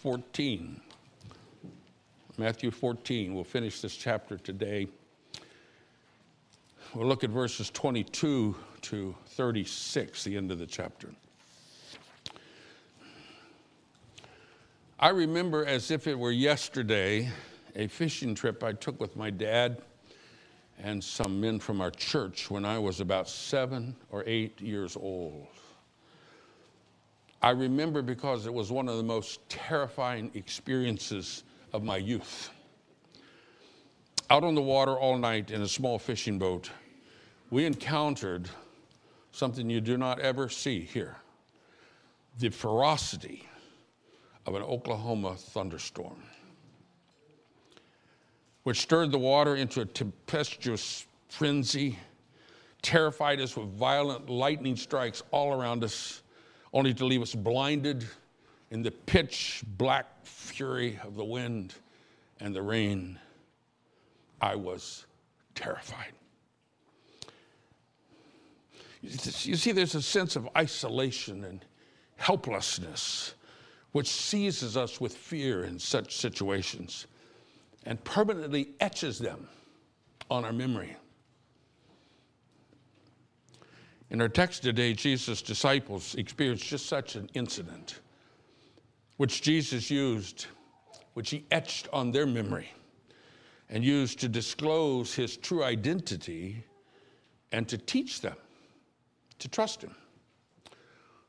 14. Matthew 14. We'll finish this chapter today. We'll look at verses 22 to 36, the end of the chapter. I remember as if it were yesterday a fishing trip I took with my dad and some men from our church when I was about seven or eight years old. I remember because it was one of the most terrifying experiences of my youth. Out on the water all night in a small fishing boat, we encountered something you do not ever see here the ferocity of an Oklahoma thunderstorm which stirred the water into a tempestuous frenzy, terrified us with violent lightning strikes all around us, only to leave us blinded in the pitch black fury of the wind and the rain. I was terrified. You see, there's a sense of isolation and helplessness which seizes us with fear in such situations and permanently etches them on our memory. In our text today, Jesus' disciples experienced just such an incident, which Jesus used, which he etched on their memory and used to disclose his true identity and to teach them to trust him.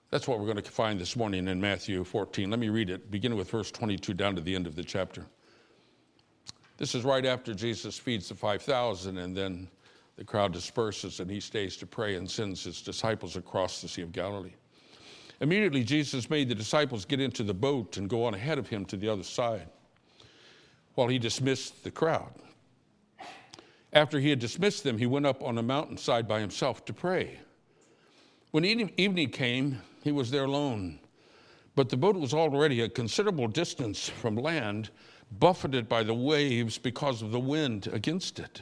That's what we're going to find this morning in Matthew 14. Let me read it, beginning with verse 22 down to the end of the chapter. This is right after Jesus feeds the 5,000, and then the crowd disperses, and he stays to pray and sends his disciples across the Sea of Galilee. Immediately, Jesus made the disciples get into the boat and go on ahead of him to the other side while he dismissed the crowd. After he had dismissed them, he went up on a mountainside by himself to pray. When evening came, he was there alone. But the boat was already a considerable distance from land buffeted by the waves because of the wind against it.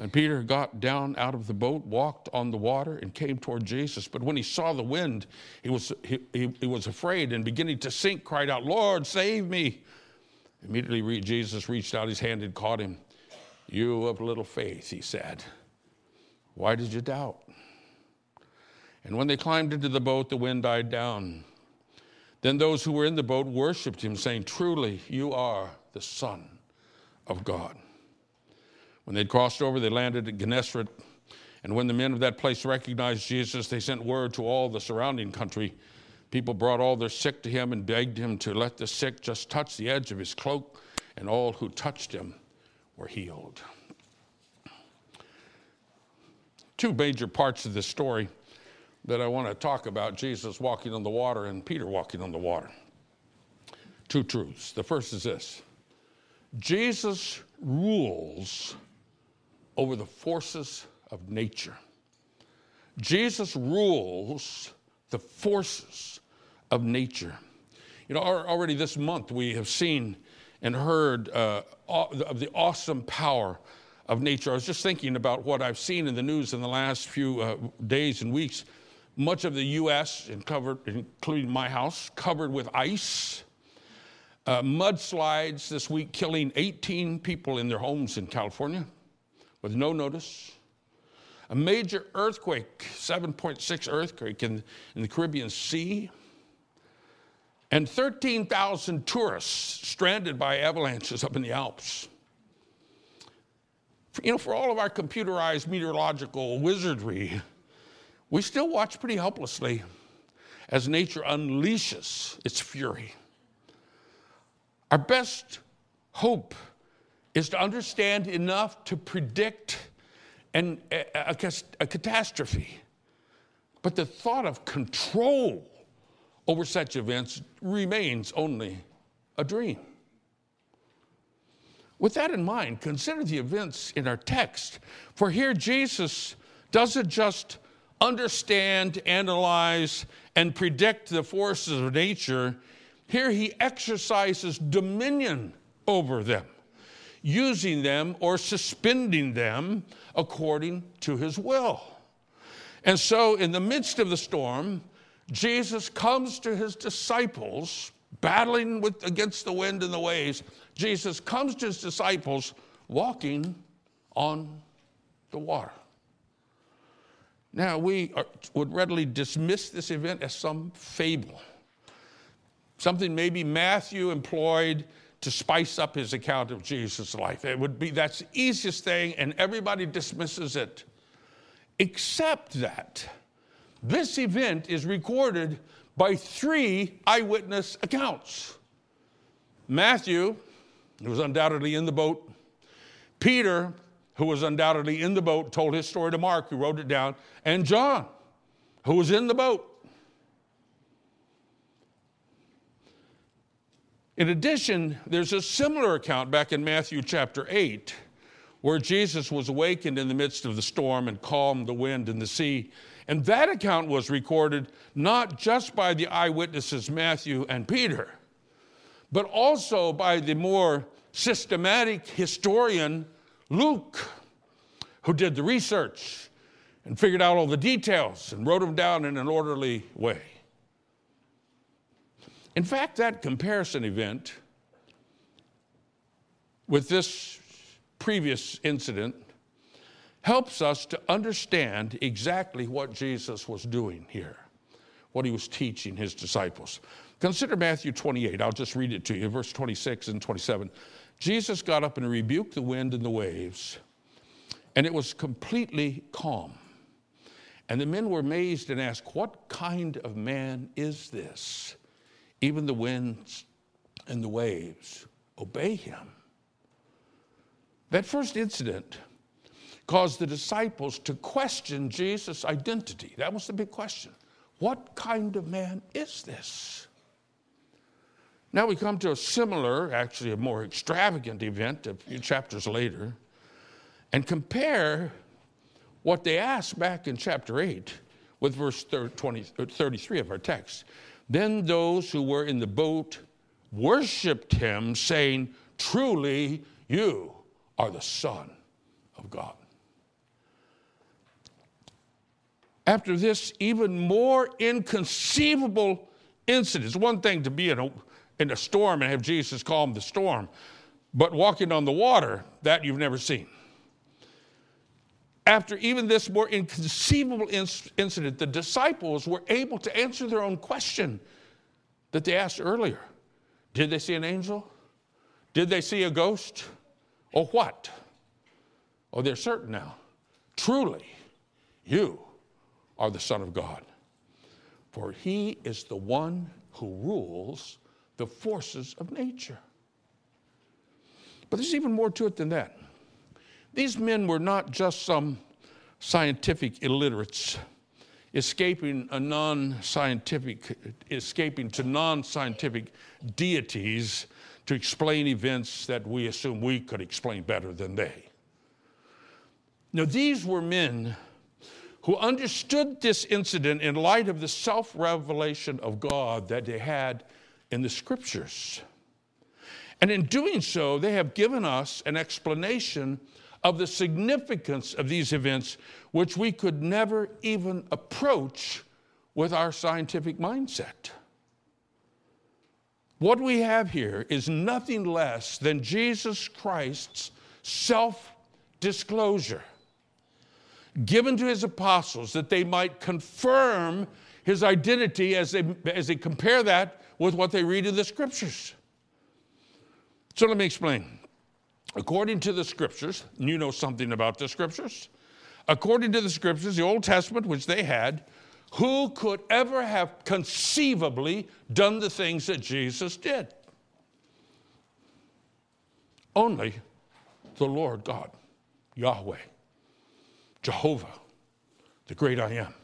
And Peter got down out of the boat, walked on the water, and came toward Jesus. But when he saw the wind, he was, he, he, he was afraid and beginning to sink, cried out, Lord, save me. Immediately, Jesus reached out his hand and caught him. You of little faith, he said, why did you doubt? And when they climbed into the boat, the wind died down. Then those who were in the boat worshiped him, saying, Truly, you are the Son of God. When they'd crossed over, they landed at Gennesaret. And when the men of that place recognized Jesus, they sent word to all the surrounding country. People brought all their sick to him and begged him to let the sick just touch the edge of his cloak, and all who touched him were healed. Two major parts of this story that I want to talk about Jesus walking on the water and Peter walking on the water. Two truths. The first is this Jesus rules over the forces of nature. Jesus rules the forces of nature. You know, already this month we have seen and heard uh, of the awesome power of nature. I was just thinking about what I've seen in the news in the last few uh, days and weeks. Much of the U.S., and covered, including my house, covered with ice uh, mudslides this week killing 18 people in their homes in California with no notice. A major earthquake, 7.6 earthquake in, in the Caribbean Sea. And 13,000 tourists stranded by avalanches up in the Alps. You know, for all of our computerized meteorological wizardry, we still watch pretty helplessly as nature unleashes its fury. Our best hope is to understand enough to predict an, a, a, a catastrophe. But the thought of control over such events remains only a dream. With that in mind, consider the events in our text. For here, Jesus doesn't just understand, analyze, and predict the forces of nature, here he exercises dominion over them, using them or suspending them according to his will. And so, in the midst of the storm, Jesus comes to his disciples, battling with, against the wind and the waves. Jesus comes to his disciples walking on the water. Now, we are, would readily dismiss this event as some fable, something maybe Matthew employed to spice up his account of Jesus' life. It would be that's the easiest thing, and everybody dismisses it. Except that this event is recorded by three eyewitness accounts Matthew, who was undoubtedly in the boat, Peter, who was undoubtedly in the boat, told his story to Mark, who wrote it down, and John, who was in the boat. In addition, there's a similar account back in Matthew chapter 8 where Jesus was awakened in the midst of the storm and calmed the wind and the sea. And that account was recorded not just by the eyewitnesses Matthew and Peter, but also by the more systematic historian Luke, who did the research and figured out all the details and wrote them down in an orderly way. In fact, that comparison event with this previous incident helps us to understand exactly what Jesus was doing here, what he was teaching his disciples. Consider Matthew 28. I'll just read it to you, verse 26 and 27. Jesus got up and rebuked the wind and the waves, and it was completely calm. And the men were amazed and asked, What kind of man is this? Even the winds and the waves obey him. That first incident caused the disciples to question Jesus' identity. That was the big question. What kind of man is this? Now we come to a similar, actually a more extravagant event a few chapters later, and compare what they asked back in chapter 8 with verse 20, 33 of our text. Then those who were in the boat worshiped him, saying, Truly, you are the Son of God. After this even more inconceivable incident, it's one thing to be in a in a storm and have Jesus calm the storm. But walking on the water, that you've never seen. After even this more inconceivable incident, the disciples were able to answer their own question that they asked earlier Did they see an angel? Did they see a ghost? Or what? Oh, they're certain now. Truly, you are the Son of God. For he is the one who rules the forces of nature. But there's even more to it than that. These men were not just some scientific illiterates escaping a non-scientific escaping to non-scientific deities to explain events that we assume we could explain better than they. Now these were men who understood this incident in light of the self-revelation of God that they had in the scriptures. And in doing so, they have given us an explanation of the significance of these events, which we could never even approach with our scientific mindset. What we have here is nothing less than Jesus Christ's self disclosure given to his apostles that they might confirm his identity as they, as they compare that with what they read in the scriptures. So let me explain. According to the scriptures, you know something about the scriptures. According to the scriptures, the Old Testament, which they had, who could ever have conceivably done the things that Jesus did? Only the Lord God, Yahweh, Jehovah, the great I am.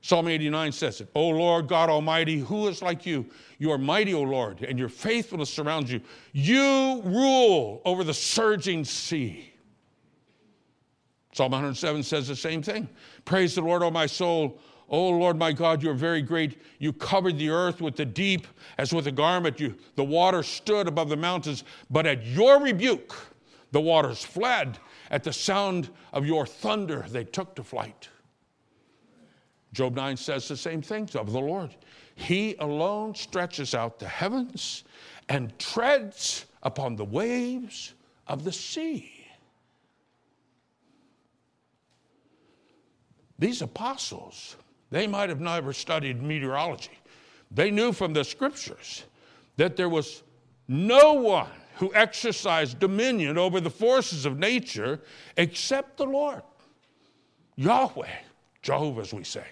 Psalm 89 says it. O Lord God Almighty, who is like you? You are mighty, O Lord, and your faithfulness surrounds you. You rule over the surging sea. Psalm 107 says the same thing. Praise the Lord, O my soul. O Lord my God, you are very great. You covered the earth with the deep as with a garment. You, the water stood above the mountains, but at your rebuke, the waters fled. At the sound of your thunder, they took to flight. Job 9 says the same things of the Lord. He alone stretches out the heavens and treads upon the waves of the sea. These apostles, they might have never studied meteorology. They knew from the scriptures that there was no one who exercised dominion over the forces of nature except the Lord, Yahweh, Jehovah, as we say,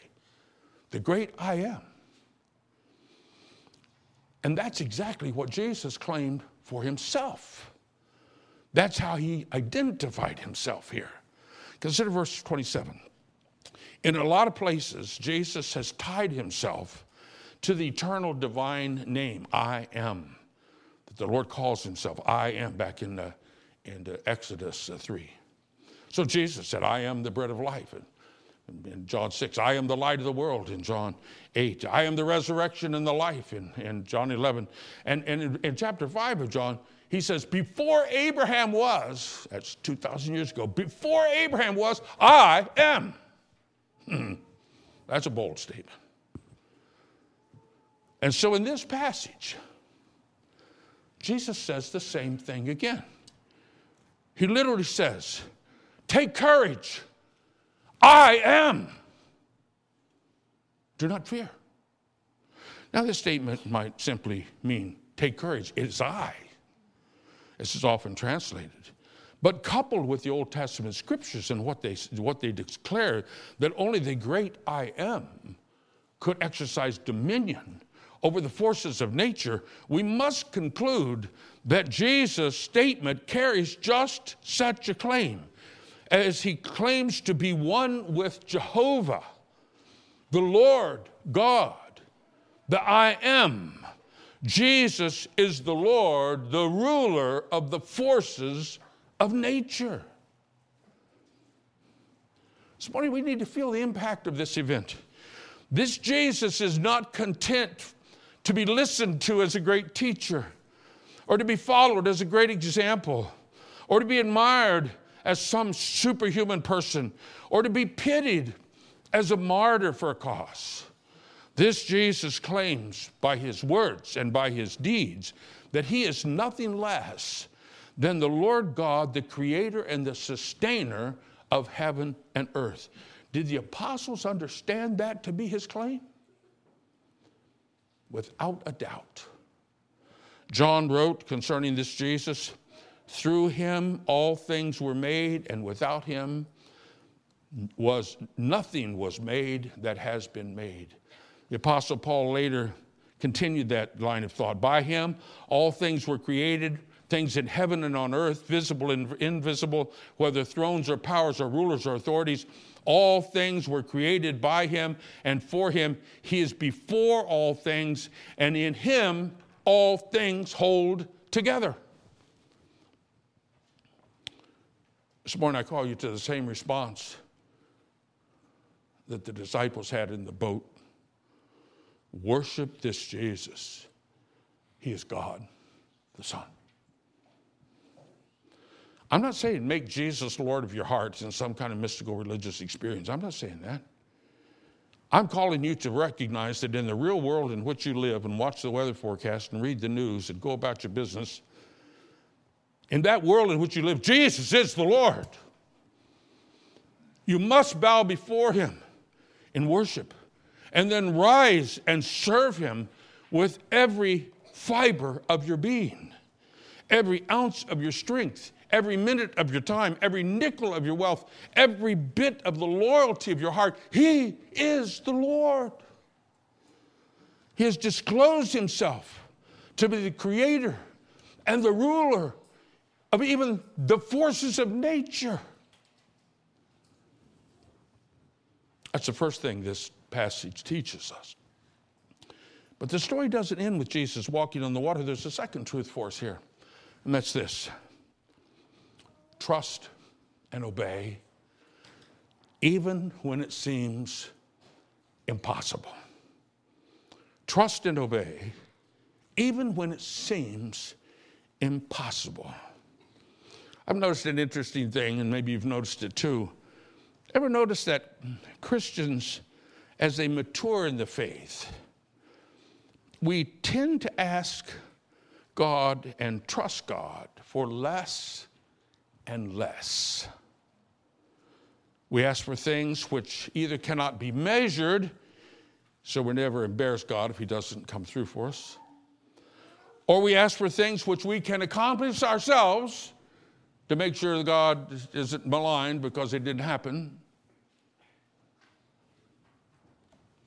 the great I am. And that's exactly what Jesus claimed for himself. That's how he identified himself here. Consider verse 27. In a lot of places, Jesus has tied himself to the eternal divine name, I am, that the Lord calls himself, I am, back in, the, in the Exodus uh, 3. So Jesus said, I am the bread of life. And in John 6, I am the light of the world in John 8. I am the resurrection and the life in, in John 11. And, and in, in chapter 5 of John, he says, Before Abraham was, that's 2,000 years ago, before Abraham was, I am. Hmm. That's a bold statement. And so in this passage, Jesus says the same thing again. He literally says, Take courage. I am. Do not fear. Now, this statement might simply mean take courage. It is I. This is often translated. But coupled with the Old Testament scriptures and what they, what they declare, that only the great I am could exercise dominion over the forces of nature, we must conclude that Jesus' statement carries just such a claim as he claims to be one with Jehovah, the Lord God, the I am. Jesus is the Lord, the ruler of the forces of nature. This morning, we need to feel the impact of this event. This Jesus is not content to be listened to as a great teacher, or to be followed as a great example, or to be admired as some superhuman person or to be pitied as a martyr for a cause. This Jesus claims by his words and by his deeds that he is nothing less than the Lord God, the creator and the sustainer of heaven and earth. Did the apostles understand that to be his claim? Without a doubt. John wrote concerning this Jesus through him all things were made, and without him was nothing was made that has been made. The Apostle Paul later continued that line of thought. By him all things were created, things in heaven and on earth, visible and invisible, whether thrones or powers or rulers or authorities. All things were created by him and for him. He is before all things, and in him all things hold together. This morning I call you to the same response that the disciples had in the boat. Worship this Jesus. He is God, the Son. I'm not saying make Jesus Lord of your hearts in some kind of mystical religious experience. I'm not saying that. I'm calling you to recognize that in the real world in which you live and watch the weather forecast and read the news and go about your business, in that world in which you live, Jesus is the Lord. You must bow before him in worship and then rise and serve him with every fiber of your being, every ounce of your strength, every minute of your time, every nickel of your wealth, every bit of the loyalty of your heart. He is the Lord. He has disclosed himself to be the creator and the ruler of even the forces of nature. That's the first thing this passage teaches us. But the story doesn't end with Jesus walking on the water. There's a second truth for us here, and that's this trust and obey, even when it seems impossible. Trust and obey, even when it seems impossible. I've noticed an interesting thing, and maybe you've noticed it too. Ever notice that Christians, as they mature in the faith, we tend to ask God and trust God for less and less. We ask for things which either cannot be measured, so we never embarrass God if He doesn't come through for us, or we ask for things which we can accomplish ourselves to make sure God isn't maligned because it didn't happen.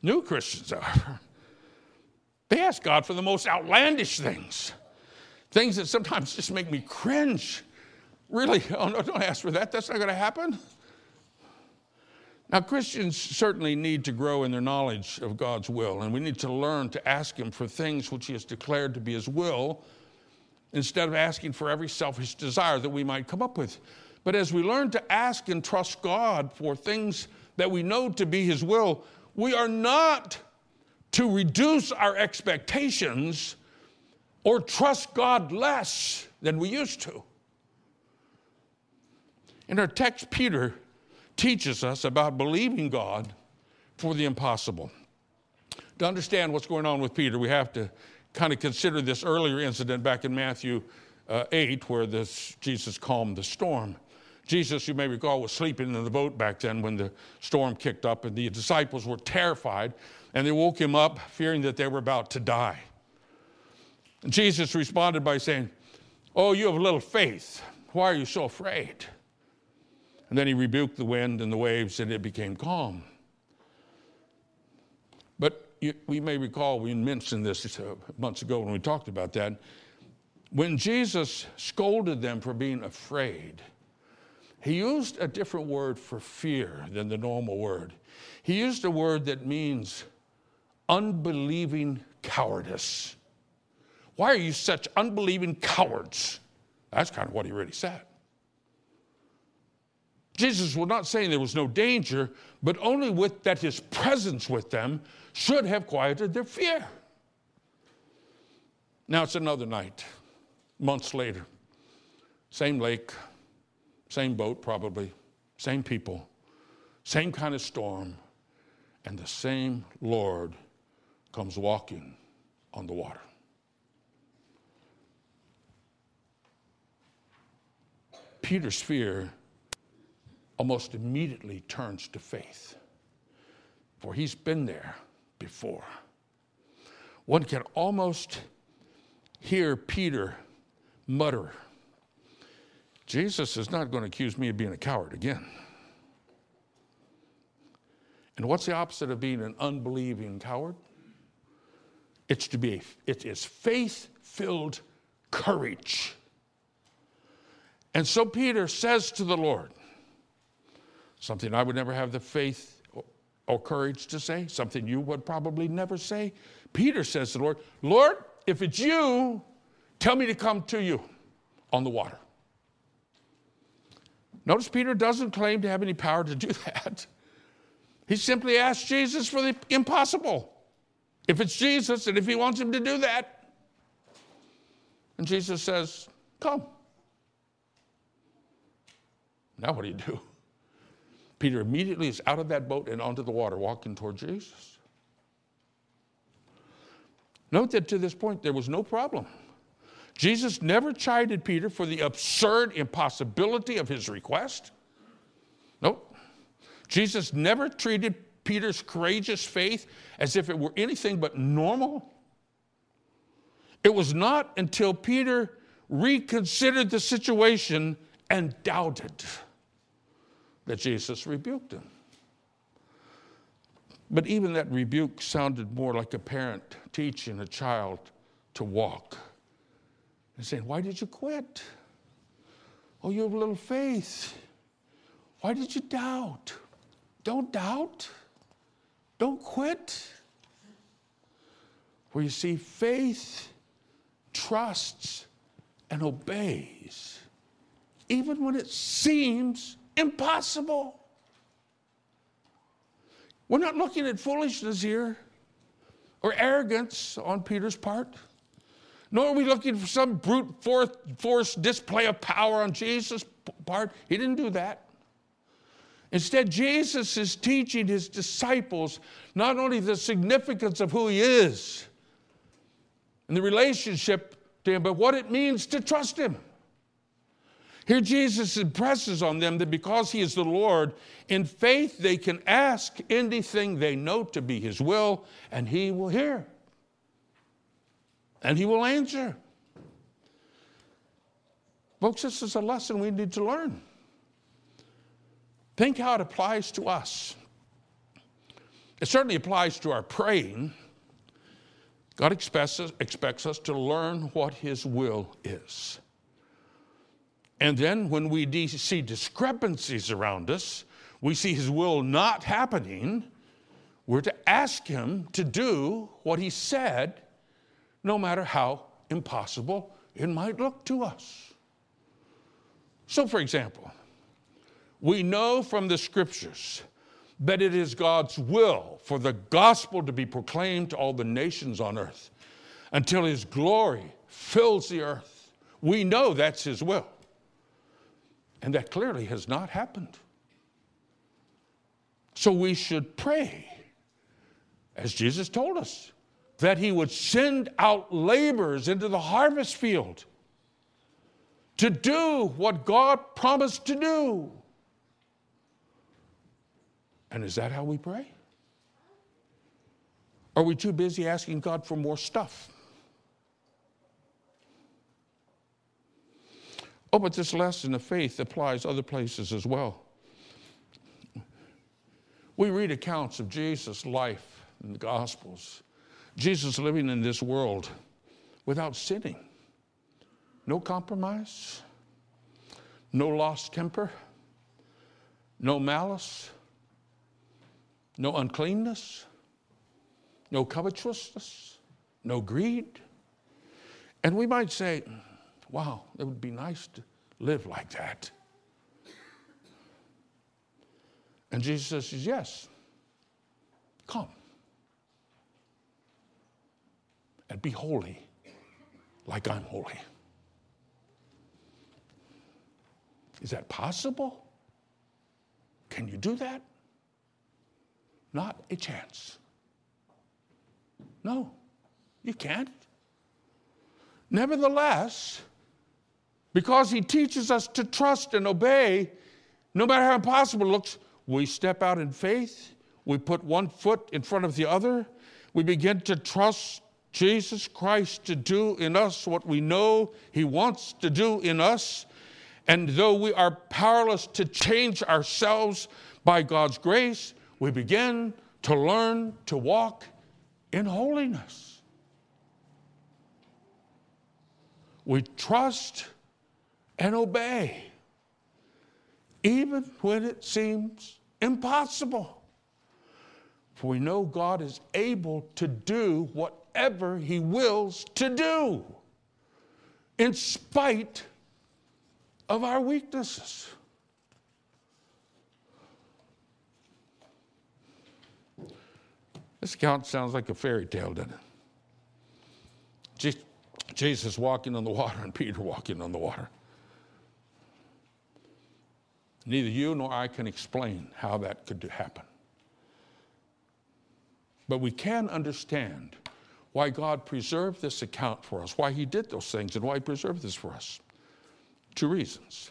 New Christians, however, they ask God for the most outlandish things, things that sometimes just make me cringe. Really? Oh, no, don't ask for that. That's not going to happen. Now, Christians certainly need to grow in their knowledge of God's will, and we need to learn to ask Him for things which He has declared to be His will instead of asking for every selfish desire that we might come up with. But as we learn to ask and trust God for things that we know to be His will, we are not to reduce our expectations or trust God less than we used to. In our text, Peter teaches us about believing God for the impossible. To understand what's going on with Peter, we have to kind of consider this earlier incident back in Matthew uh, 8, where this, Jesus calmed the storm. Jesus, you may recall, was sleeping in the boat back then when the storm kicked up, and the disciples were terrified, and they woke him up fearing that they were about to die. And Jesus responded by saying, Oh, you have little faith. Why are you so afraid? And then he rebuked the wind and the waves, and it became calm. You, we may recall, we mentioned this months ago when we talked about that. When Jesus scolded them for being afraid, he used a different word for fear than the normal word. He used a word that means unbelieving cowardice. Why are you such unbelieving cowards? That's kind of what he really said. Jesus was not saying there was no danger, but only with that his presence with them should have quieted their fear. Now it's another night, months later. Same lake, same boat, probably, same people, same kind of storm, and the same Lord comes walking on the water. Peter's fear almost immediately turns to faith, for he's been there before. One can almost hear Peter mutter, Jesus is not going to accuse me of being a coward again. And what's the opposite of being an unbelieving coward? It's to be, it is faith filled courage. And so Peter says to the Lord, something I would never have the faith or courage to say, something you would probably never say. Peter says to the Lord, Lord, if it's you, tell me to come to you on the water. Notice Peter doesn't claim to have any power to do that. He simply asks Jesus for the impossible. If it's Jesus and if he wants him to do that. And Jesus says, Come. Now what do you do? Peter immediately is out of that boat and onto the water, walking toward Jesus. Note that to this point, there was no problem. Jesus never chided Peter for the absurd impossibility of his request. Nope. Jesus never treated Peter's courageous faith as if it were anything but normal. It was not until Peter reconsidered the situation and doubted that Jesus rebuked him. But even that rebuke sounded more like a parent teaching a child to walk and saying, Why did you quit? Oh, you have little faith. Why did you doubt? Don't doubt. Don't quit. For you see, faith trusts and obeys, even when it seems impossible. We're not looking at foolishness here or arrogance on Peter's part, nor are we looking for some brute force display of power on Jesus' part. He didn't do that. Instead, Jesus is teaching his disciples not only the significance of who he is and the relationship to him, but what it means to trust him. Here, Jesus impresses on them that because he is the Lord, in faith they can ask anything they know to be his will, and he will hear. And he will answer. Folks, this is a lesson we need to learn. Think how it applies to us. It certainly applies to our praying. God expects us, expects us to learn what His will is. And then when we see discrepancies around us, we see His will not happening, we're to ask Him to do what He said, no matter how impossible it might look to us. So, for example, we know from the scriptures that it is God's will for the gospel to be proclaimed to all the nations on earth until his glory fills the earth. We know that's his will. And that clearly has not happened. So we should pray, as Jesus told us, that he would send out laborers into the harvest field to do what God promised to do. And is that how we pray? Are we too busy asking God for more stuff? Oh, but this lesson of faith applies other places as well. We read accounts of Jesus' life in the Gospels. Jesus living in this world without sinning, no compromise, no lost temper, no malice, no uncleanness, no covetousness, no greed. And we might say, wow, it would be nice to live like that. And Jesus says, yes, come and be holy like I'm holy. Is that possible? Can you do that? Not a chance. No, you can't. Nevertheless, because he teaches us to trust and obey, no matter how impossible it looks, we step out in faith, we put one foot in front of the other, we begin to trust Jesus Christ to do in us what we know he wants to do in us. And though we are powerless to change ourselves by God's grace, we begin to learn to walk in holiness. We trust and obey, even when it seems impossible. For we know God is able to do whatever He wills to do, in spite of our weaknesses. This account sounds like a fairy tale, doesn't it? Jesus walking on the water and Peter walking on the water. Neither you nor I can explain how that could happen. But we can understand why God preserved this account for us, why He did those things, and why He preserved this for us. Two reasons.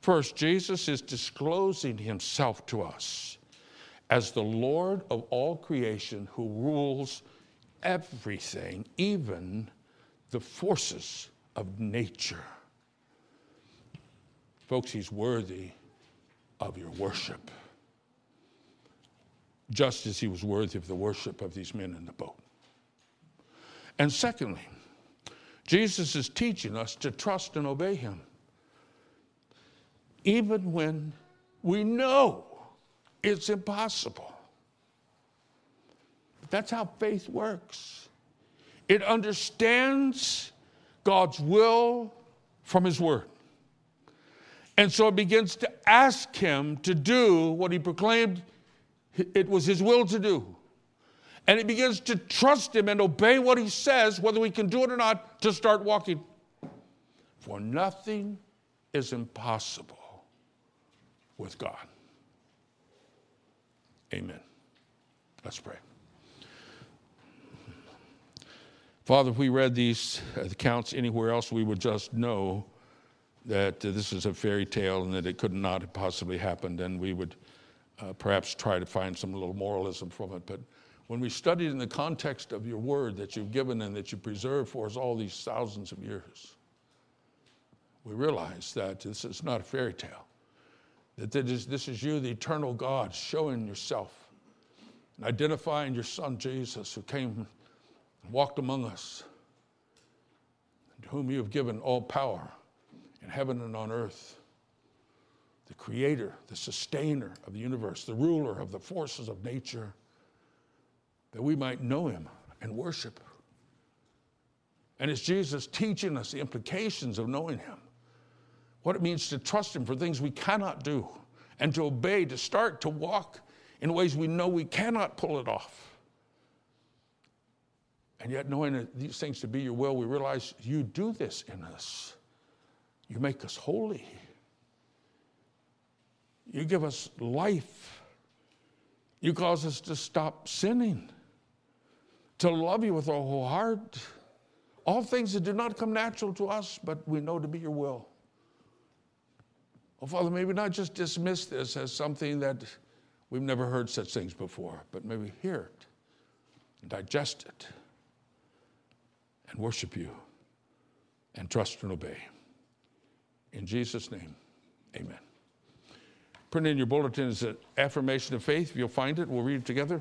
First, Jesus is disclosing Himself to us as the Lord of all creation who rules everything, even the forces of nature. Folks, he's worthy of your worship, just as he was worthy of the worship of these men in the boat. And secondly, Jesus is teaching us to trust and obey him, even when we know it's impossible. That's how faith works. It understands God's will from His Word. And so it begins to ask Him to do what He proclaimed it was His will to do. And it begins to trust Him and obey what He says, whether we can do it or not, to start walking. For nothing is impossible with God. Amen. Let's pray. Father, if we read these uh, accounts anywhere else, we would just know that uh, this is a fairy tale and that it could not have possibly happened, and we would uh, perhaps try to find some little moralism from it. But when we study it in the context of your word that you've given and that you preserved for us all these thousands of years, we realize that this is not a fairy tale, that this is you, the eternal God, showing yourself and identifying your son Jesus, who came and walked among us, to whom you have given all power in heaven and on earth, the creator, the sustainer of the universe, the ruler of the forces of nature, that we might know him and worship. And it's Jesus teaching us the implications of knowing him, what it means to trust him for things we cannot do, and to obey, to start to walk in ways we know we cannot pull it off. And yet, knowing these things to be your will, we realize you do this in us. You make us holy. You give us life. You cause us to stop sinning, to love you with our whole heart. All things that do not come natural to us, but we know to be your will. Oh, Father, maybe not just dismiss this as something that we've never heard such things before, but maybe hear it and digest it and worship you and trust and obey. In Jesus' name, amen. Print in your bulletin is an affirmation of faith. If you'll find it, we'll read it together.